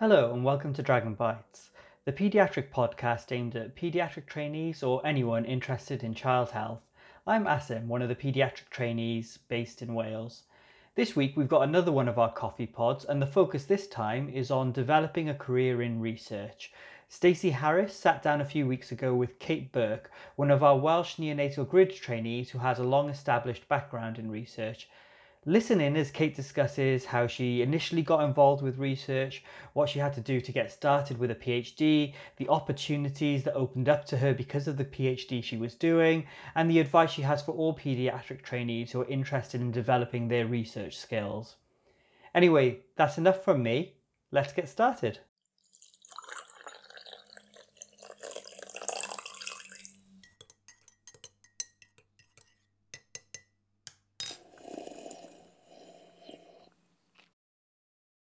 Hello and welcome to Dragon Bites, the paediatric podcast aimed at paediatric trainees or anyone interested in child health. I'm Asim, one of the paediatric trainees based in Wales. This week we've got another one of our coffee pods, and the focus this time is on developing a career in research. Stacey Harris sat down a few weeks ago with Kate Burke, one of our Welsh neonatal grid trainees who has a long established background in research. Listen in as Kate discusses how she initially got involved with research, what she had to do to get started with a PhD, the opportunities that opened up to her because of the PhD she was doing, and the advice she has for all paediatric trainees who are interested in developing their research skills. Anyway, that's enough from me. Let's get started.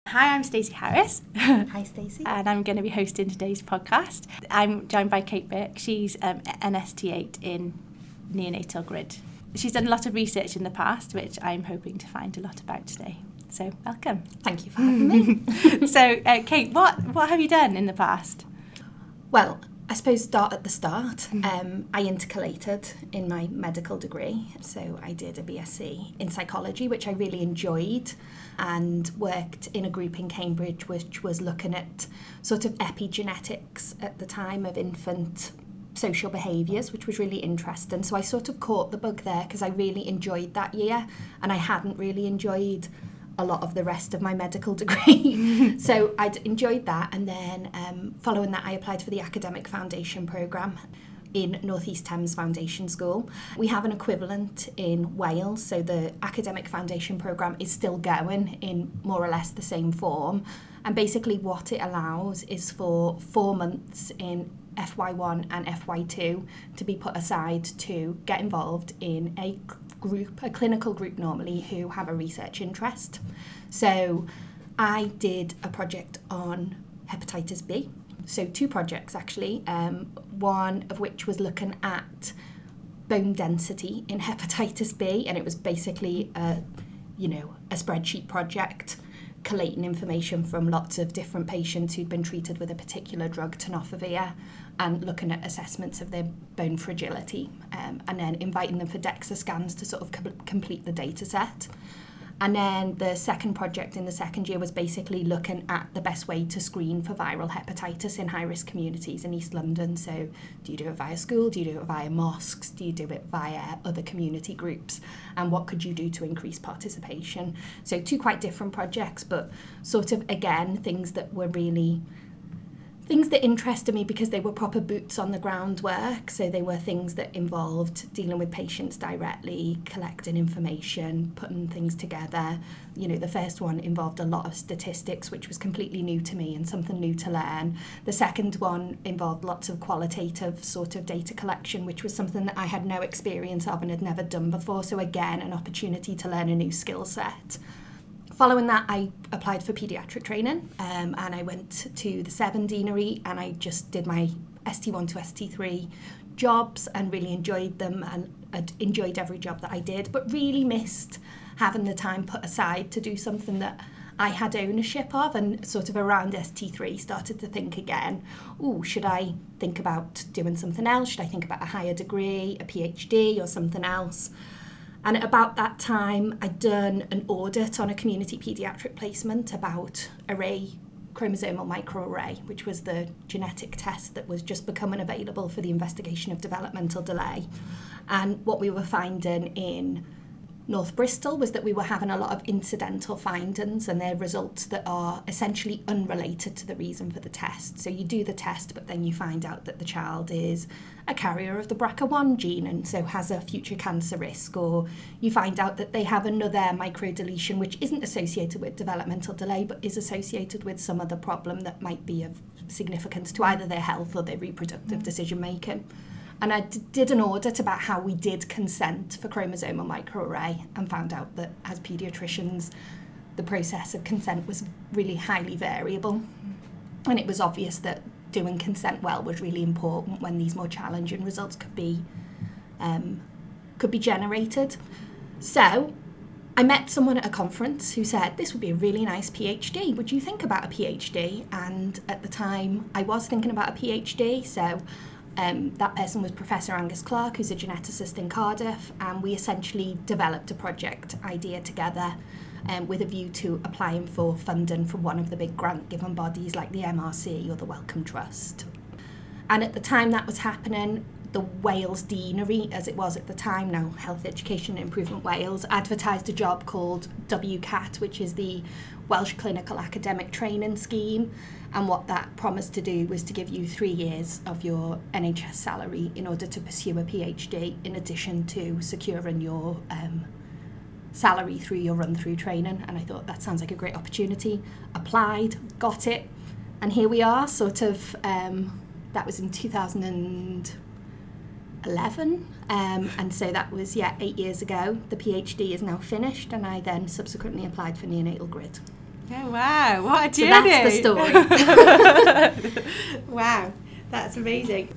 Hi, I'm Stacey Harris. Hi, Stacey. and I'm going to be hosting today's podcast. I'm joined by Kate Burke. She's um, an ST8 in neonatal grid. She's done a lot of research in the past, which I'm hoping to find a lot about today. So, welcome. Thank you for having me. so, uh, Kate, what, what have you done in the past? Well, I suppose start at the start. Um, I intercalated in my medical degree. So I did a BSc in psychology, which I really enjoyed, and worked in a group in Cambridge which was looking at sort of epigenetics at the time of infant social behaviours, which was really interesting. So I sort of caught the bug there because I really enjoyed that year and I hadn't really enjoyed a lot of the rest of my medical degree. so I'd enjoyed that. And then um, following that, I applied for the Academic Foundation Programme in North East Thames Foundation School. We have an equivalent in Wales, so the Academic Foundation Programme is still going in more or less the same form. And basically, what it allows is for four months in FY1 and FY2 to be put aside to get involved in a group, a clinical group normally, who have a research interest. So I did a project on hepatitis B. So two projects actually, um, one of which was looking at bone density in hepatitis B, and it was basically a, you know, a spreadsheet project collating information from lots of different patients who'd been treated with a particular drug, tenofovir, and looking at assessments of their bone fragility, um, and then inviting them for DEXA scans to sort of com- complete the data set. And then the second project in the second year was basically looking at the best way to screen for viral hepatitis in high risk communities in East London. So, do you do it via school? Do you do it via mosques? Do you do it via other community groups? And what could you do to increase participation? So, two quite different projects, but sort of again, things that were really things that interested me because they were proper boots on the ground work. So they were things that involved dealing with patients directly, collecting information, putting things together. You know, the first one involved a lot of statistics, which was completely new to me and something new to learn. The second one involved lots of qualitative sort of data collection, which was something that I had no experience of and had never done before. So again, an opportunity to learn a new skill set. Following that, I applied for paediatric training um, and I went to the Severn Deanery and I just did my ST1 to ST3 jobs and really enjoyed them and I'd enjoyed every job that I did, but really missed having the time put aside to do something that I had ownership of and sort of around ST3 started to think again, oh, should I think about doing something else? Should I think about a higher degree, a PhD or something else? And at about that time, I'd done an audit on a community paediatric placement about array chromosomal microarray, which was the genetic test that was just becoming available for the investigation of developmental delay. And what we were finding in North Bristol was that we were having a lot of incidental findings and they're results that are essentially unrelated to the reason for the test. So you do the test, but then you find out that the child is a carrier of the BRCA1 gene and so has a future cancer risk, or you find out that they have another microdeletion which isn't associated with developmental delay but is associated with some other problem that might be of significance to either their health or their reproductive mm. decision making. And I d- did an audit about how we did consent for chromosomal microarray and found out that as paediatricians, the process of consent was really highly variable. And it was obvious that doing consent well was really important when these more challenging results could be um, could be generated. So I met someone at a conference who said, This would be a really nice PhD. Would you think about a PhD? And at the time, I was thinking about a PhD. So um, that person was Professor Angus Clarke, who's a geneticist in Cardiff. And we essentially developed a project idea together um, with a view to applying for funding from one of the big grant given bodies like the MRC or the Wellcome Trust. And at the time that was happening, the Wales Deanery, as it was at the time now, Health Education Improvement Wales, advertised a job called WCAT, which is the Welsh Clinical Academic Training Scheme. And what that promised to do was to give you three years of your NHS salary in order to pursue a PhD, in addition to securing your um, salary through your run through training. And I thought that sounds like a great opportunity. Applied, got it, and here we are, sort of. Um, that was in 2000. And 11 um, and so that was yeah eight years ago. The phd is now finished and i then subsequently applied for neonatal grid. Oh wow. What a so that's the story. Wow. That's amazing.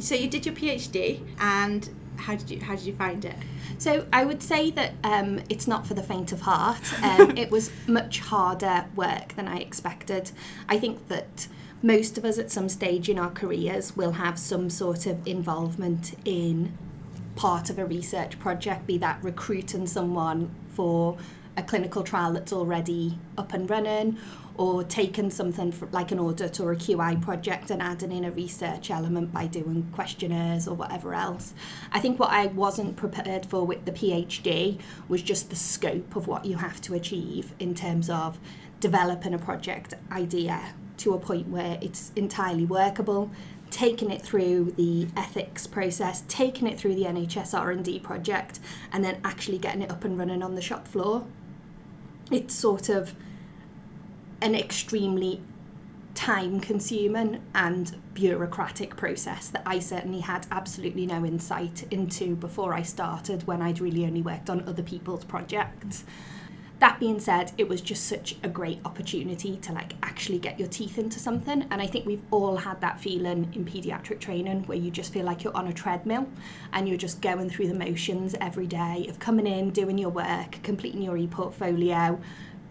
So you did your phd and how did you how did you find it? So I would say that um, it's not for the faint of heart. Um, it was much harder work than I expected. I think that most of us at some stage in our careers will have some sort of involvement in part of a research project, be that recruiting someone for a clinical trial that's already up and running or taking something for, like an audit or a QI project and adding in a research element by doing questionnaires or whatever else. I think what I wasn't prepared for with the PhD was just the scope of what you have to achieve in terms of developing a project idea to a point where it's entirely workable taking it through the ethics process taking it through the NHS R&D project and then actually getting it up and running on the shop floor it's sort of an extremely time consuming and bureaucratic process that I certainly had absolutely no insight into before I started when I'd really only worked on other people's projects. That being said, it was just such a great opportunity to like actually get your teeth into something and I think we've all had that feeling in pediatric training where you just feel like you're on a treadmill and you're just going through the motions every day of coming in, doing your work, completing your e-portfolio,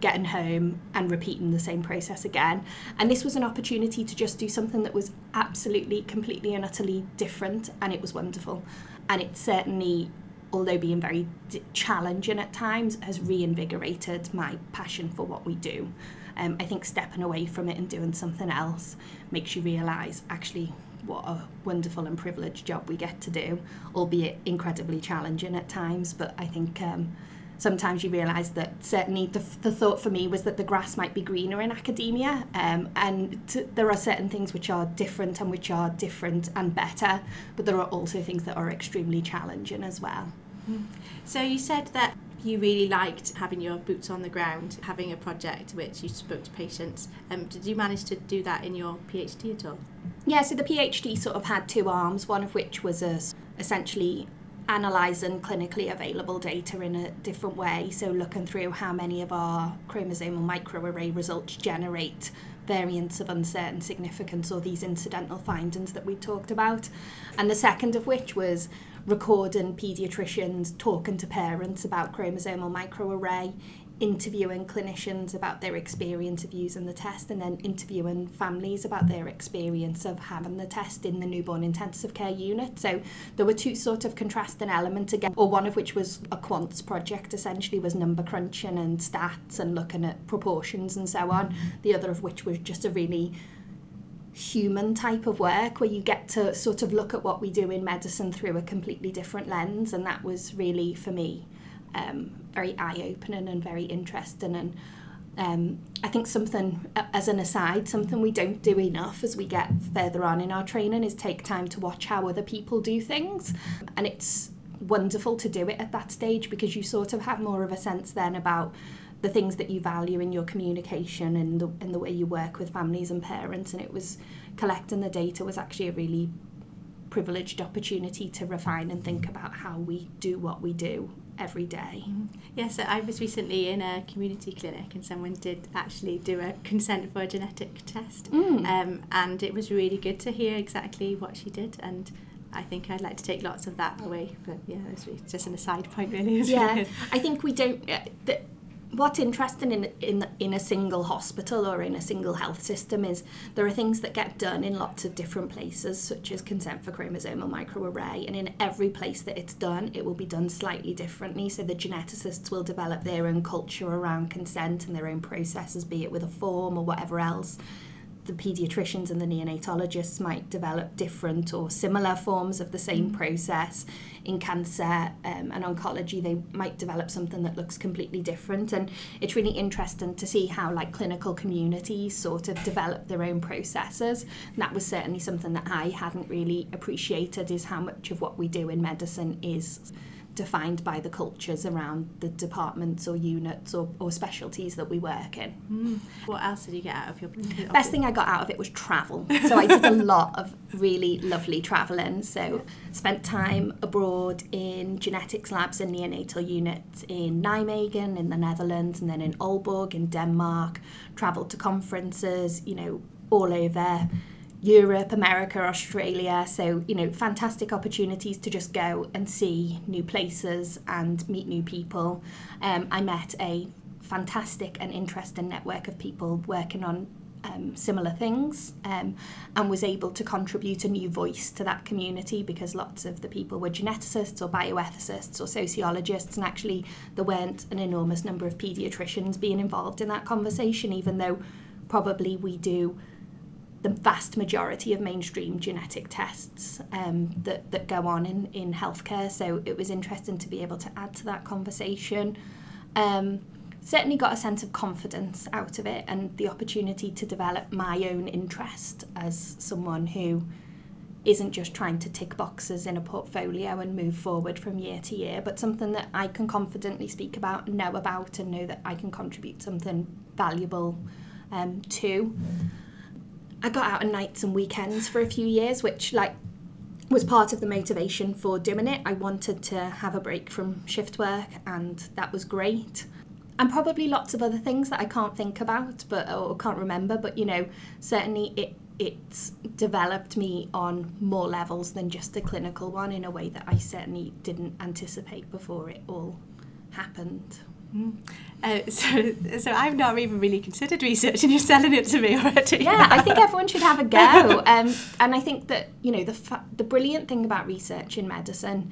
getting home and repeating the same process again. And this was an opportunity to just do something that was absolutely, completely, and utterly different, and it was wonderful. And it certainly, although being very challenging at times, has reinvigorated my passion for what we do. Um, I think stepping away from it and doing something else makes you realise actually what a wonderful and privileged job we get to do, albeit incredibly challenging at times. But I think um, sometimes you realise that certainly the, the thought for me was that the grass might be greener in academia um, and t- there are certain things which are different and which are different and better but there are also things that are extremely challenging as well so you said that you really liked having your boots on the ground having a project which you spoke to patients um, did you manage to do that in your phd at all yeah so the phd sort of had two arms one of which was a, essentially analysing clinically available data in a different way. So, looking through how many of our chromosomal microarray results generate variants of uncertain significance or these incidental findings that we talked about. And the second of which was recording paediatricians talking to parents about chromosomal microarray interviewing clinicians about their experience of using the test and then interviewing families about their experience of having the test in the newborn intensive care unit. So there were two sort of contrasting elements again, or one of which was a quants project essentially was number crunching and stats and looking at proportions and so on. The other of which was just a really human type of work where you get to sort of look at what we do in medicine through a completely different lens and that was really for me um, very eye-opening and very interesting and um, I think something, as an aside, something we don't do enough as we get further on in our training is take time to watch how other people do things. And it's wonderful to do it at that stage because you sort of have more of a sense then about the things that you value in your communication and the, and the way you work with families and parents. And it was collecting the data was actually a really privileged opportunity to refine and think about how we do what we do every day. Yeah, so I was recently in a community clinic and someone did actually do a consent for a genetic test. Mm. Um, and it was really good to hear exactly what she did and I think I'd like to take lots of that away. But yeah, it's just an aside point, really. Yeah, I think we don't. Uh, the, what's interesting in in in a single hospital or in a single health system is there are things that get done in lots of different places, such as consent for chromosomal microarray, and in every place that it's done, it will be done slightly differently. So the geneticists will develop their own culture around consent and their own processes, be it with a form or whatever else the paediatricians and the neonatologists might develop different or similar forms of the same mm. process. In cancer um, and oncology, they might develop something that looks completely different. And it's really interesting to see how like clinical communities sort of develop their own processes. And that was certainly something that I hadn't really appreciated is how much of what we do in medicine is defined by the cultures around the departments or units or, or specialties that we work in. Mm. What else did you get out of your Best thing I got out of it was travel. So I did a lot of really lovely travelling. So spent time abroad in genetics labs and neonatal units in Nijmegen in the Netherlands and then in Aalborg in Denmark. Travelled to conferences, you know, all over Europe, America, Australia. So, you know, fantastic opportunities to just go and see new places and meet new people. Um, I met a fantastic and interesting network of people working on um, similar things um, and was able to contribute a new voice to that community because lots of the people were geneticists or bioethicists or sociologists and actually there weren't an enormous number of paediatricians being involved in that conversation even though probably we do the vast majority of mainstream genetic tests um, that, that go on in, in healthcare. So it was interesting to be able to add to that conversation. Um, certainly got a sense of confidence out of it and the opportunity to develop my own interest as someone who isn't just trying to tick boxes in a portfolio and move forward from year to year, but something that I can confidently speak about, know about, and know that I can contribute something valuable um, to. I got out on nights and weekends for a few years, which like was part of the motivation for doing it. I wanted to have a break from shift work, and that was great. And probably lots of other things that I can't think about, but or can't remember. But you know, certainly it it's developed me on more levels than just a clinical one in a way that I certainly didn't anticipate before it all happened. Mm. Uh, so, so I've not even really considered research, and you're selling it to me already. Yeah, I think everyone should have a go. Um, and I think that you know the fa- the brilliant thing about research in medicine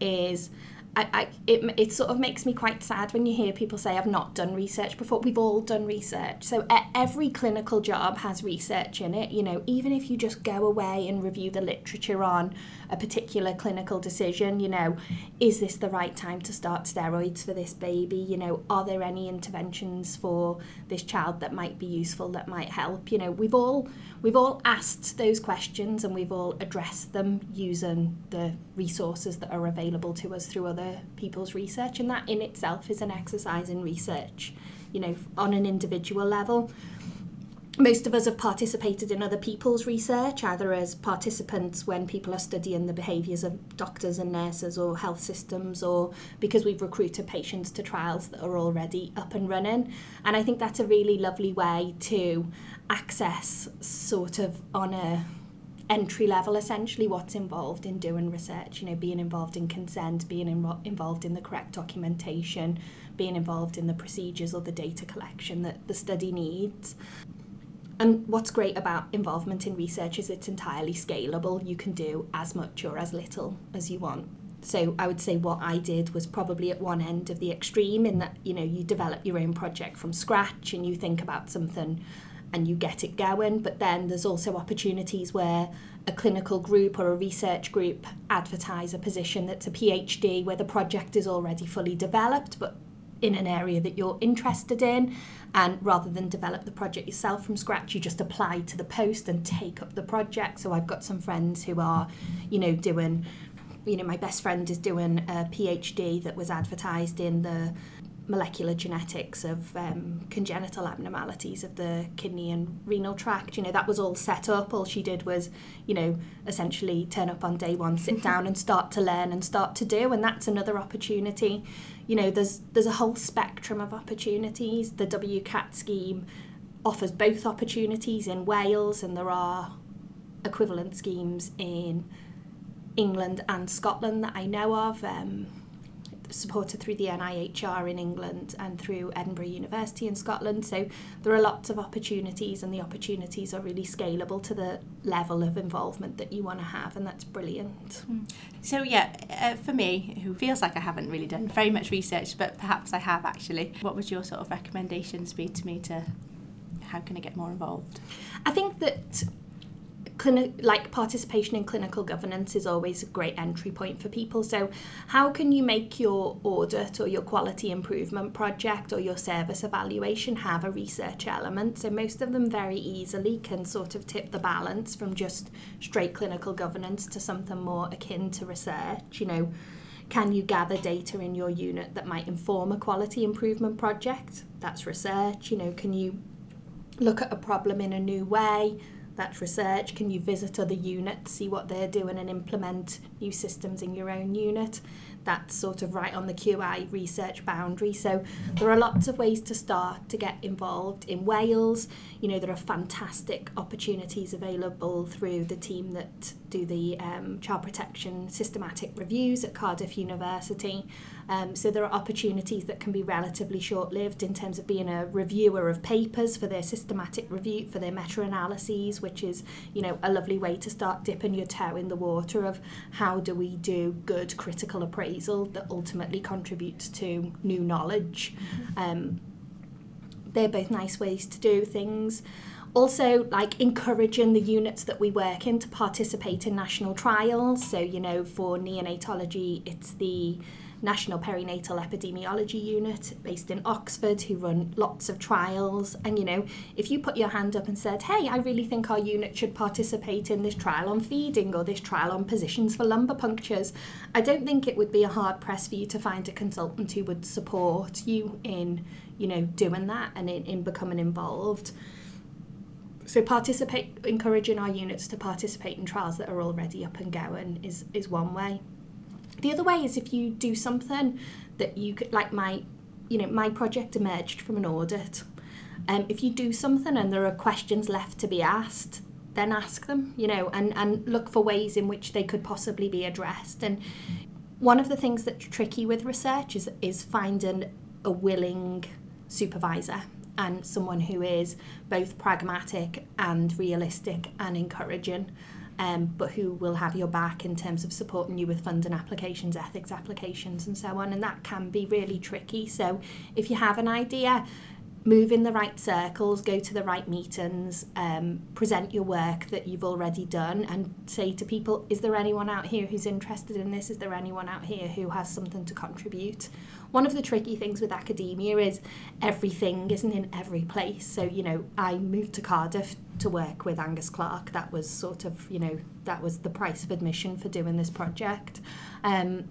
is I, I, it, it sort of makes me quite sad when you hear people say I've not done research before. We've all done research. So every clinical job has research in it. You know, even if you just go away and review the literature on a particular clinical decision, you know, is this the right time to start steroids for this baby? You know, are there any interventions for this child that might be useful, that might help? You know, we've all we've all asked those questions and we've all addressed them using the resources that are available to us through other people's research and that in itself is an exercise in research you know on an individual level most of us have participated in other people's research, either as participants when people are studying the behaviours of doctors and nurses or health systems, or because we've recruited patients to trials that are already up and running. And I think that's a really lovely way to access, sort of on a entry level essentially what's involved in doing research you know being involved in consent being in, involved in the correct documentation being involved in the procedures or the data collection that the study needs. And what's great about involvement in research is it's entirely scalable. You can do as much or as little as you want. So I would say what I did was probably at one end of the extreme in that you know you develop your own project from scratch and you think about something and you get it going. But then there's also opportunities where a clinical group or a research group advertise a position that's a PhD where the project is already fully developed, but in an area that you're interested in. And rather than develop the project yourself from scratch, you just apply to the post and take up the project. So I've got some friends who are, you know, doing you know, my best friend is doing a PhD that was advertised in the molecular genetics of um, congenital abnormalities of the kidney and renal tract. You know, that was all set up. All she did was, you know, essentially turn up on day one, sit down and start to learn and start to do. And that's another opportunity. You know, there's there's a whole spectrum of opportunities. The WCAT scheme offers both opportunities in Wales, and there are equivalent schemes in England and Scotland that I know of. Um, supported through the NIHR in England and through Edinburgh University in Scotland. So there are lots of opportunities, and the opportunities are really scalable to the level of involvement that you want to have, and that's brilliant. So, yeah, uh, for me, who feels like I haven't really done very much research, but perhaps I have actually, what would your sort of recommendations be to me to how can I get more involved? I think that like participation in clinical governance is always a great entry point for people. So, how can you make your audit or your quality improvement project or your service evaluation have a research element? So, most of them very easily can sort of tip the balance from just straight clinical governance to something more akin to research. You know, can you gather data in your unit that might inform a quality improvement project? That's research. You know, can you look at a problem in a new way? That's research. Can you visit other units, see what they're doing, and implement new systems in your own unit? That's sort of right on the QI research boundary. So there are lots of ways to start to get involved. In Wales, you know, there are fantastic opportunities available through the team that do the um, child protection systematic reviews at Cardiff University. Um, so there are opportunities that can be relatively short-lived in terms of being a reviewer of papers for their systematic review, for their meta-analyses, which is, you know, a lovely way to start dipping your toe in the water of how do we do good critical appraisal that ultimately contributes to new knowledge. Um, they're both nice ways to do things. Also like encouraging the units that we work in to participate in national trials. So you know for neonatology it's the National Perinatal Epidemiology Unit based in Oxford who run lots of trials. And you know, if you put your hand up and said, hey, I really think our unit should participate in this trial on feeding or this trial on positions for lumbar punctures, I don't think it would be a hard press for you to find a consultant who would support you in, you know, doing that and in, in becoming involved. So participate, encouraging our units to participate in trials that are already up and going is, is one way. The other way is if you do something that you could, like my, you know, my project emerged from an audit. Um, if you do something and there are questions left to be asked, then ask them, you know, and, and look for ways in which they could possibly be addressed. And one of the things that's tricky with research is, is finding a willing supervisor and someone who is both pragmatic and realistic and encouraging um, but who will have your back in terms of supporting you with funding applications, ethics applications, and so on. And that can be really tricky. So if you have an idea, move in the right circles, go to the right meetings, um, present your work that you've already done, and say to people, Is there anyone out here who's interested in this? Is there anyone out here who has something to contribute? One of the tricky things with academia is everything isn't in every place. So, you know, I moved to Cardiff to work with Angus Clarke. That was sort of, you know, that was the price of admission for doing this project. Um,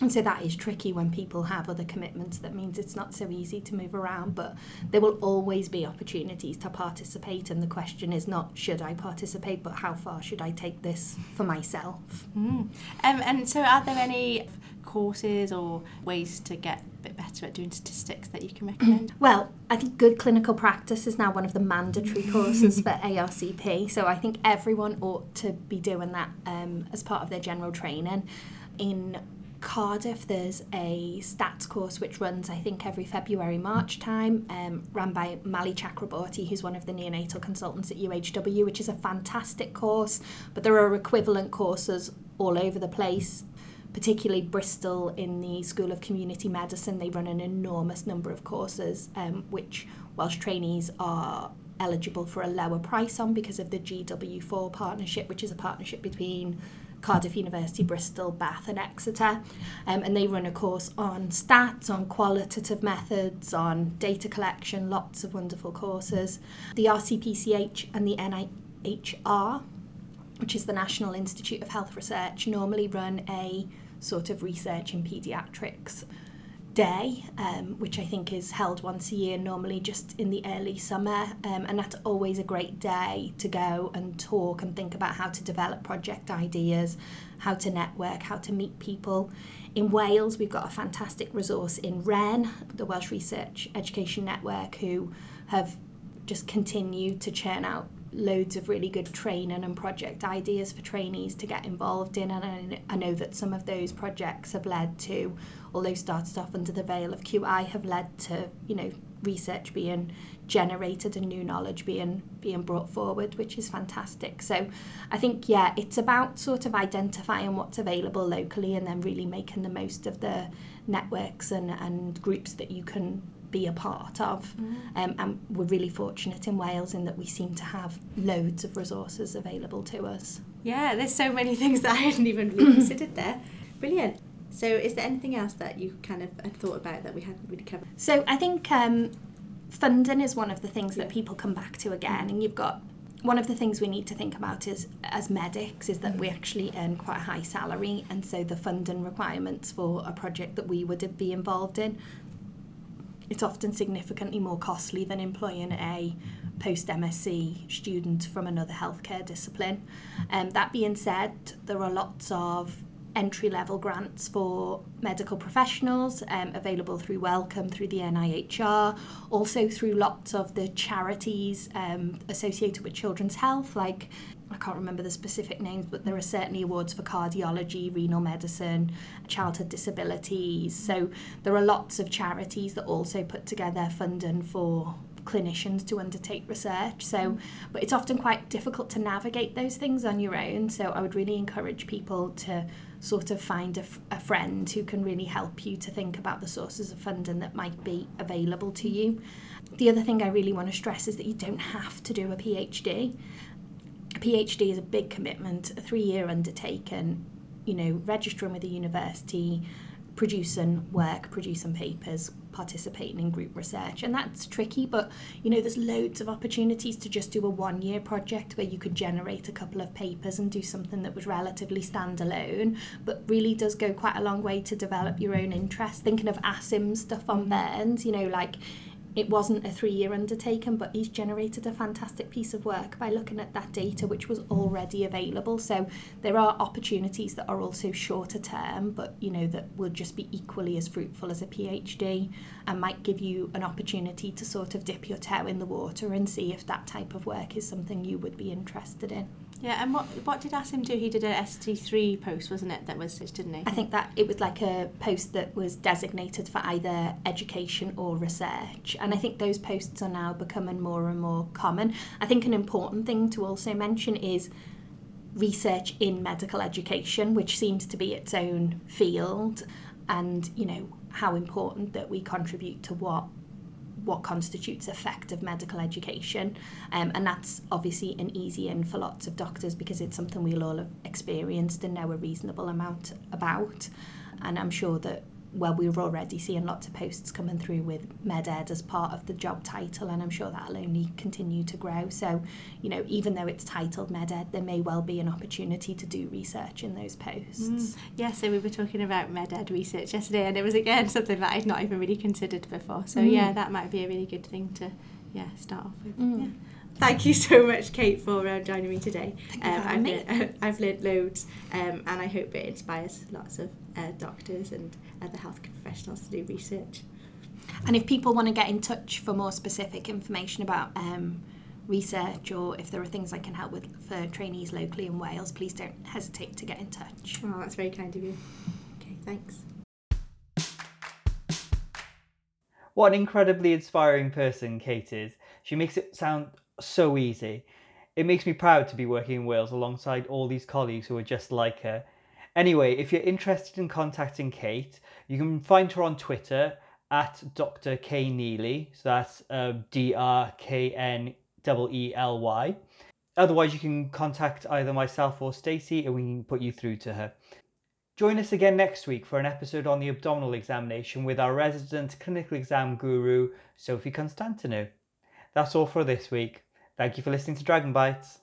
and so that is tricky when people have other commitments. That means it's not so easy to move around, but there will always be opportunities to participate. And the question is not should I participate, but how far should I take this for myself? Mm. Um, and so, are there any courses or ways to get a bit better at doing statistics that you can recommend? Well, I think good clinical practice is now one of the mandatory courses for ARCP. So I think everyone ought to be doing that um, as part of their general training. In Cardiff, there's a stats course which runs, I think, every February, March time, um, run by Mali Chakraborty, who's one of the neonatal consultants at UHW, which is a fantastic course. But there are equivalent courses all over the place, particularly Bristol in the School of Community Medicine. They run an enormous number of courses, um, which Welsh trainees are eligible for a lower price on because of the GW4 partnership, which is a partnership between Cardiff University, Bristol, Bath, and Exeter. Um, and they run a course on stats, on qualitative methods, on data collection, lots of wonderful courses. The RCPCH and the NIHR, which is the National Institute of Health Research, normally run a sort of research in paediatrics day, um, which I think is held once a year, normally just in the early summer. Um, and that's always a great day to go and talk and think about how to develop project ideas, how to network, how to meet people. In Wales, we've got a fantastic resource in REN, the Welsh Research Education Network, who have just continued to churn out loads of really good training and project ideas for trainees to get involved in and I, know that some of those projects have led to although started off under the veil of QI have led to you know research being generated and new knowledge being being brought forward which is fantastic. So I think yeah it's about sort of identifying what's available locally and then really making the most of the networks and, and groups that you can be a part of. Mm. Um, and we're really fortunate in Wales in that we seem to have loads of resources available to us. Yeah, there's so many things that I hadn't even considered there. Brilliant. So, is there anything else that you kind of had thought about that we hadn't really covered? So, I think um, funding is one of the things yeah. that people come back to again, and you've got one of the things we need to think about is as medics is that we mm. actually earn quite a high salary and so the funding requirements for a project that we would be involved in it's often significantly more costly than employing a post MSc student from another healthcare discipline. Um, that being said, there are lots of entry level grants for medical professionals um, available through Wellcome, through the NIHR, also through lots of the charities um, associated with children's health, like I can't remember the specific names, but there are certainly awards for cardiology, renal medicine, childhood disabilities. So there are lots of charities that also put together funding for clinicians to undertake research. So, mm. but it's often quite difficult to navigate those things on your own. So I would really encourage people to sort of find a, f- a friend who can really help you to think about the sources of funding that might be available to you. The other thing I really want to stress is that you don't have to do a PhD. PhD is a big commitment, a three year undertaking, you know, registering with a university, producing work, producing papers, participating in group research. And that's tricky, but you know, there's loads of opportunities to just do a one year project where you could generate a couple of papers and do something that was relatively standalone, but really does go quite a long way to develop your own interest. Thinking of ASIM stuff on Burns, you know, like it wasn't a three year undertaking, but he's generated a fantastic piece of work by looking at that data which was already available. So there are opportunities that are also shorter term, but you know that will just be equally as fruitful as a PhD and might give you an opportunity to sort of dip your toe in the water and see if that type of work is something you would be interested in. Yeah, and what what did Asim do? He did a ST3 post, wasn't it? That was didn't he? I think that it was like a post that was designated for either education or research, and I think those posts are now becoming more and more common. I think an important thing to also mention is research in medical education, which seems to be its own field, and you know how important that we contribute to what what constitutes effective medical education. Um, and that's obviously an easy in for lots of doctors because it's something we'll all have experienced and know a reasonable amount about. And I'm sure that well, we are already seeing lots of posts coming through with MedEd as part of the job title, and I'm sure that'll only continue to grow. So, you know, even though it's titled MedEd, there may well be an opportunity to do research in those posts. Mm. Yeah, so we were talking about MedEd research yesterday, and it was again something that I'd not even really considered before. So, mm. yeah, that might be a really good thing to yeah start off with. Mm. Yeah. Thank you so much, Kate, for uh, joining me today. Thank um, I've, me. Learned, I've learned loads, um, and I hope it inspires lots of uh, doctors and other health professionals to do research. And if people want to get in touch for more specific information about um, research or if there are things I can help with for trainees locally in Wales, please don't hesitate to get in touch. Oh, that's very kind of you. Okay, thanks. What an incredibly inspiring person Kate is. She makes it sound so easy. It makes me proud to be working in Wales alongside all these colleagues who are just like her. Anyway, if you're interested in contacting Kate, you can find her on Twitter at Dr. K Neely. So that's uh, D R K N E L Y. Otherwise, you can contact either myself or Stacey and we can put you through to her. Join us again next week for an episode on the abdominal examination with our resident clinical exam guru, Sophie Constantinou. That's all for this week. Thank you for listening to Dragon Bites.